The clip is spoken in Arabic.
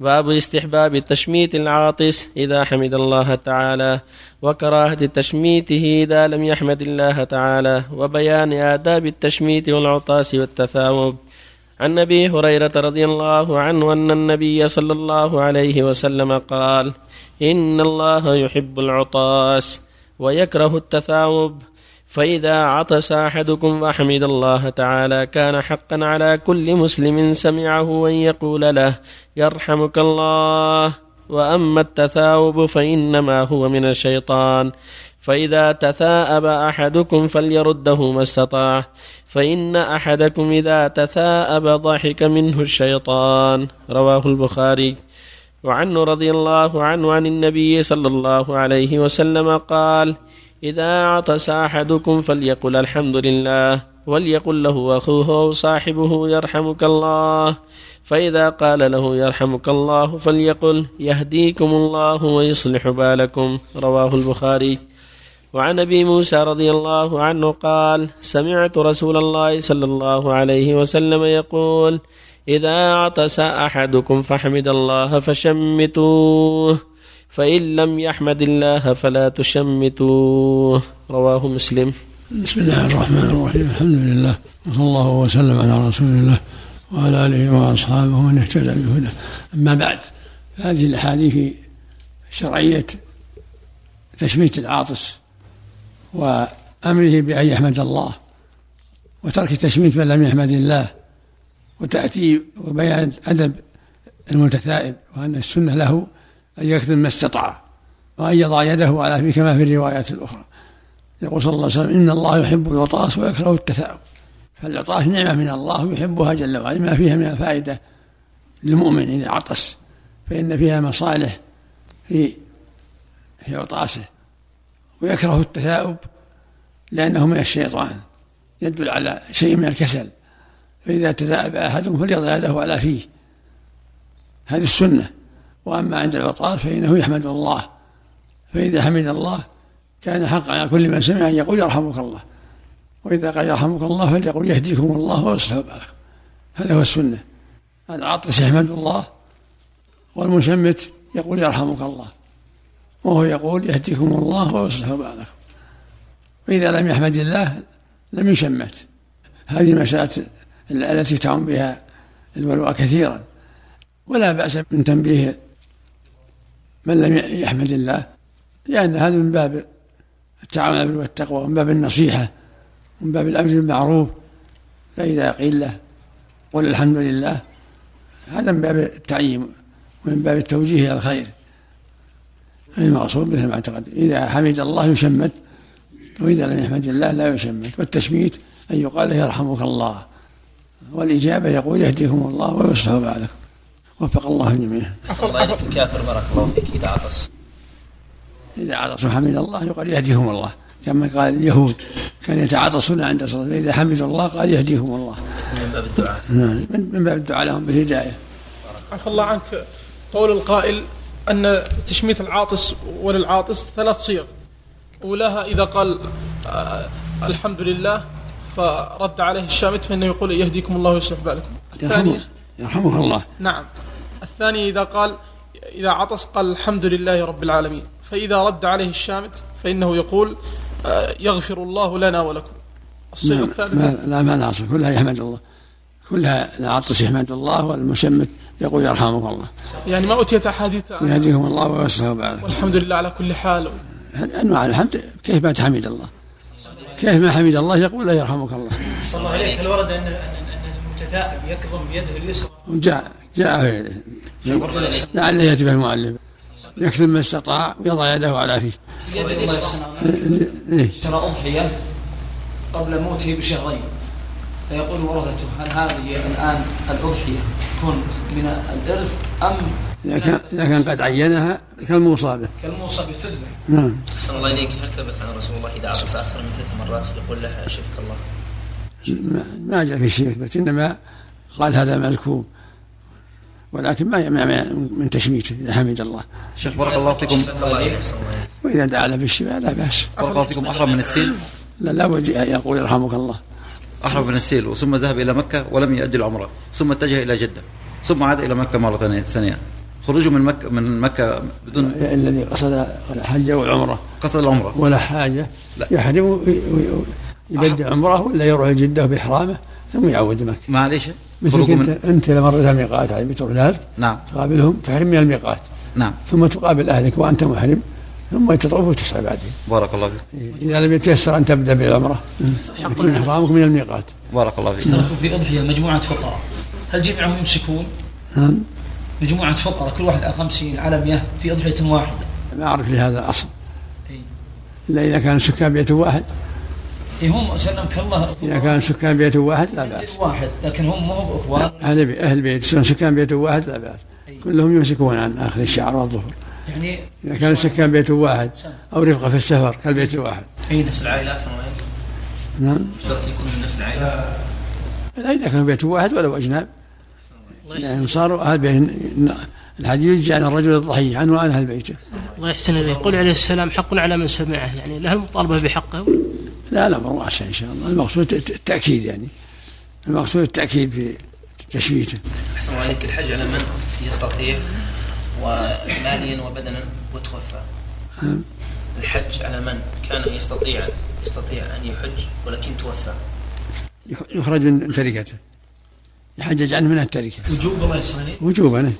باب استحباب تشميت العاطس إذا حمد الله تعالى وكراهة تشميته إذا لم يحمد الله تعالى وبيان آداب التشميت والعطاس والتثاوب. عن أبي هريرة رضي الله عنه أن النبي صلى الله عليه وسلم قال إن الله يحب العطاس ويكره التثاوب. فإذا عطس أحدكم وحمد الله تعالى كان حقا على كل مسلم سمعه أن يقول له يرحمك الله وأما التثاؤب فإنما هو من الشيطان. فإذا تثاءب أحدكم فليرده ما استطاع فإن أحدكم إذا تثاءب ضحك منه الشيطان. رواه البخاري. وعنه رضي الله عنه عن النبي صلى الله عليه وسلم قال إذا عطس أحدكم فليقل الحمد لله وليقل له أخوه أو صاحبه يرحمك الله. فإذا قال له يرحمك الله فليقل يهديكم الله ويصلح بالكم. رواه البخاري. وعن أبي موسى رضي الله عنه قال سمعت رسول الله صلى الله عليه وسلم يقول إذا عطس أحدكم فحمد الله فشمتوه. فإن لم يحمد الله فلا تشمتوه. رواه مسلم. بسم الله الرحمن الرحيم. الحمد لله. وصلى الله وسلم على رسول الله وعلى آله وأصحابه من اهتدى بهداه. أما بعد فهذه الأحاديث شرعية تشميت العاطس وأمره بأن يحمد الله وترك تشميت من لم يحمد الله وتأتي وبيان أدب المتثائب وأن السنة له أن يكتم ما استطاع وأن يضع يده على فيه كما في الروايات الأخرى. يقول صلى الله عليه وسلم إن الله يحب العطاس ويكره التثاؤب. فالعطاس نعمة من الله يحبها جل وعلا ما فيها من الفائدة للمؤمن إذا عطس فإن فيها مصالح في في عطاسه ويكره التثاؤب لأنه من الشيطان يدل على شيء من الكسل فإذا تثاءب أحدهم فليضع يده على فيه. هذه السنة. وأما عند العطاس فإنه يحمد الله فإذا حمد الله كان حقا على كل من سمع أن يقول يرحمك الله وإذا قال يرحمك الله فليقول يهديكم الله ويصلح بالكم. هذا هو السنة. العاطس يحمد الله والمشمت يقول يرحمك الله وهو يقول يهديكم الله ويصلح بالكم. وإذا لم يحمد الله لم يشمت. هذه المسألة التي تعم بها البلوى كثيرا ولا بأس من تنبيه من لم يحمد الله لأن هذا من باب التعاون والتقوى ومن باب النصيحة ومن باب الأمر بالمعروف فإذا قيل له قل الحمد لله هذا من باب التعيين ومن باب التوجيه إلى الخير. المقصود مثل ما أعتقد. إذا حمد الله يشمت وإذا لم يحمد الله لا يشمت. والتشميت أن يقال له يرحمك الله والإجابة يقول يهديكم الله ويصلح بالكم وفق الله الجميع. الله إليك الكافر بارك الله فيك إذا عطس. إذا عطس حمد الله يقال يهديهم الله كما قال اليهود كان يتعاطسون عند الصلاة فإذا حمد الله قال يهديهم الله. من باب الدعاء. نعم من باب الدعاء لهم بالهداية. عفى الله عنك قول القائل أن تشميت العاطس وللعاطس ثلاث صيغ أولاها إذا قال آه الحمد لله فرد عليه الشامت فإنه يقول يهديكم الله ويصلح بالكم الثاني يرحمك الله نعم الثاني إذا قال إذا عطس قال الحمد لله رب العالمين. فإذا رد عليه الشامت فإنه يقول آه، يغفر الله لنا ولكم. الصيغة الثالثة. لا ما لا كلها يحمد الله. كلها العطس يحمد الله والمشمت يقول يرحمك الله. يعني ما أتيت أحاديث يهديهم الله ويصلح بالك والحمد لله على كل حال. أنواع الحمد كيف ما تحمد الله؟ كيف ما حمد الله يقول لا يرحمك الله. صلى الله عليك هل ورد أن المتثائب يكظم بيده اليسرى؟ جاء جاء لعله ياتي به المؤلف. يكتب ما استطاع ويضع يده على فيه. اشترى أضحية قبل موته بشهرين. فيقول ورثته هل هذه الآن الأضحية تكون من الإرث أم إذا كان إذا كان قد عينها كالموصى به كالموصى تذبح. نعم. أحسن الله إليك. هل ثبت عن رسول الله إذا عطس أكثر من ثلاث مرات؟ يقول لها شفك الله. ما جاء في شيء بس إنما قال هذا ملكوب. ولكن ما يمنع من تشميته إذا حمد الله. شيخ بارك الله فيكم وإذا دعا له بالشفاء لا بأس. بارك الله فيكم أحرم من السيل؟ لا لا بد يقول يرحمك الله. أحرم من السيل ثم ذهب إلى مكة ولم يؤدي العمره ثم اتجه إلى جدة ثم عاد إلى مكة مرة ثانية خروجه من مكة من مكة بدون الذي قصد الحج والعمرة قصد العمرة ولا حاجة لا. يحرم يبدأ عمرة ولا يروح جدة بإحرامه ثم يعود مكة معليش مثلك أنت من أنت لما مريت الميقات على بيت الرجال نعم. تقابلهم تحرم من الميقات. نعم. ثم تقابل أهلك وأنت محرم ثم تطوف وتسعى بعدين. بارك الله فيك. إذا لم يتيسر أن تبدأ بالعمرة يكون إحرامك من الميقات. بارك الله فيك. اشتركوا في أضحية مجموعة فقراء هل جميعهم يمسكون نعم. مجموعة فقراء كل واحد على 50 على 100 في أضحية واحدة. ما أعرف لهذا الأصل. إي. إلا إذا كان سكان بيت واحد. إيه هم سلمك الله إذا كان سكان بيت واحد لا بأس. واحد لكن هم مو بأخوان أهل بيت أهل بيت سكان بيت واحد لا بأس. كلهم يمسكون عن أخذ الشعر والظفر يعني إذا كان سكان بيت واحد أو رفقة في السفر كالبيت الواحد أي نفس العائلة أحسن. نعم. اشترط يكون من نفس العائلة؟ لا إذا كان بيت واحد ولو أجناب. يعني صاروا أهل بيت. الحديث عن الرجل الضحية عنه وعن أهل بيته. الله يحسن إليه. يقول عليه السلام حق على من سمعه. يعني له المطالبة بحقه. لا لا واسع إن شاء الله. المقصود التأكيد يعني. المقصود التأكيد في تشميته. أحسن إليك الحج على من يستطيع وماليا وبدنا وتوفى. الحج على من كان يستطيع يستطيع أن يحج ولكن توفى؟ يخرج من تركته. يحجج عنه من التركة. وجوب الله إليه وجوبا.